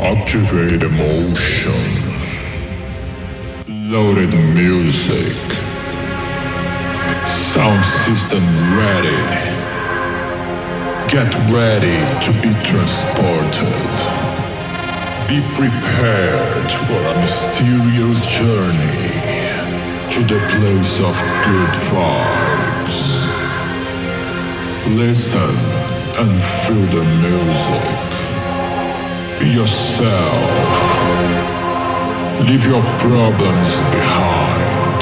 Activate emotions. Loaded music. Sound system ready. Get ready to be transported. Be prepared for a mysterious journey to the place of good vibes. Listen and feel the music. Yourself. Leave your problems behind.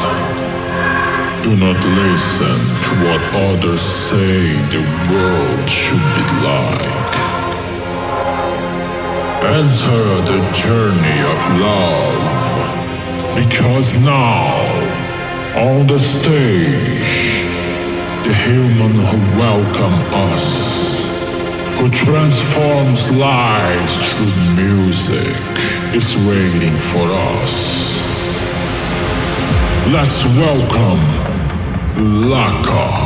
Do not listen to what others say the world should be like. Enter the journey of love. Because now, on the stage, the human who welcome us, who transforms lives through music, is waiting for us. Let's welcome Laka.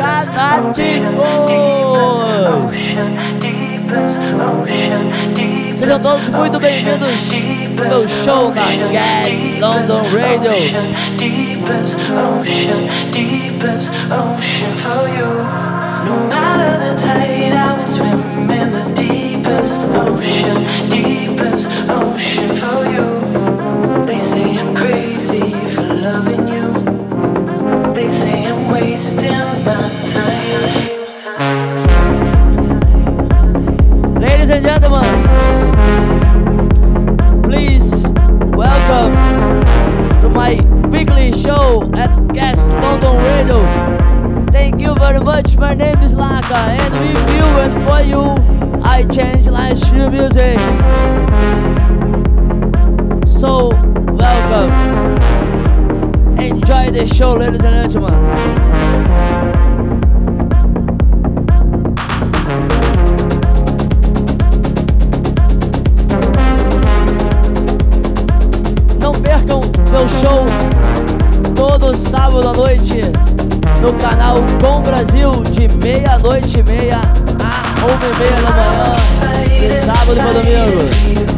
Lacanáticos. Sejam todos muito bem-vindos ao show na Quest London Radio. No matter the tide, I will swim in the deepest ocean, deepest ocean I change live stream music. So, welcome. Enjoy the show, ladies and gentlemen. Não percam meu show todo sábado à noite no canal Com Brasil de meia-noite e meia ou bebê né, na manhã, de sábado né, para domingo.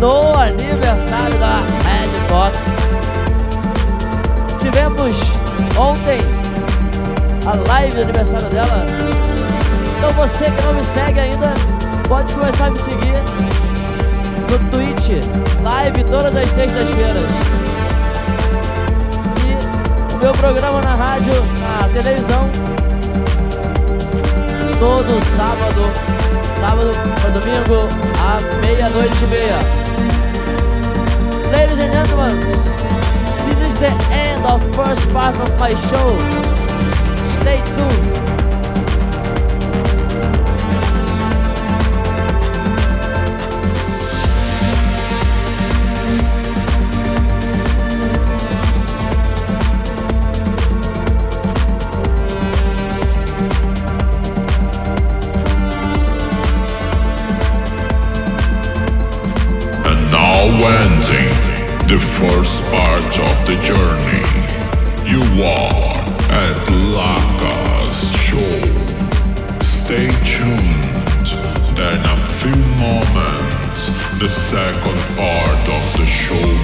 No aniversário da Red Box. Tivemos ontem a live do aniversário dela. Então você que não me segue ainda, pode começar a me seguir no Twitch, live todas as sextas-feiras. E o meu programa na rádio, na televisão, todo sábado, sábado para domingo, à meia-noite e meia. Ladies and gentlemen, this is the end of first part of my show. Stay tuned. The first part of the journey. You are at Laka's show. Stay tuned. Then a few moments, the second part of the show.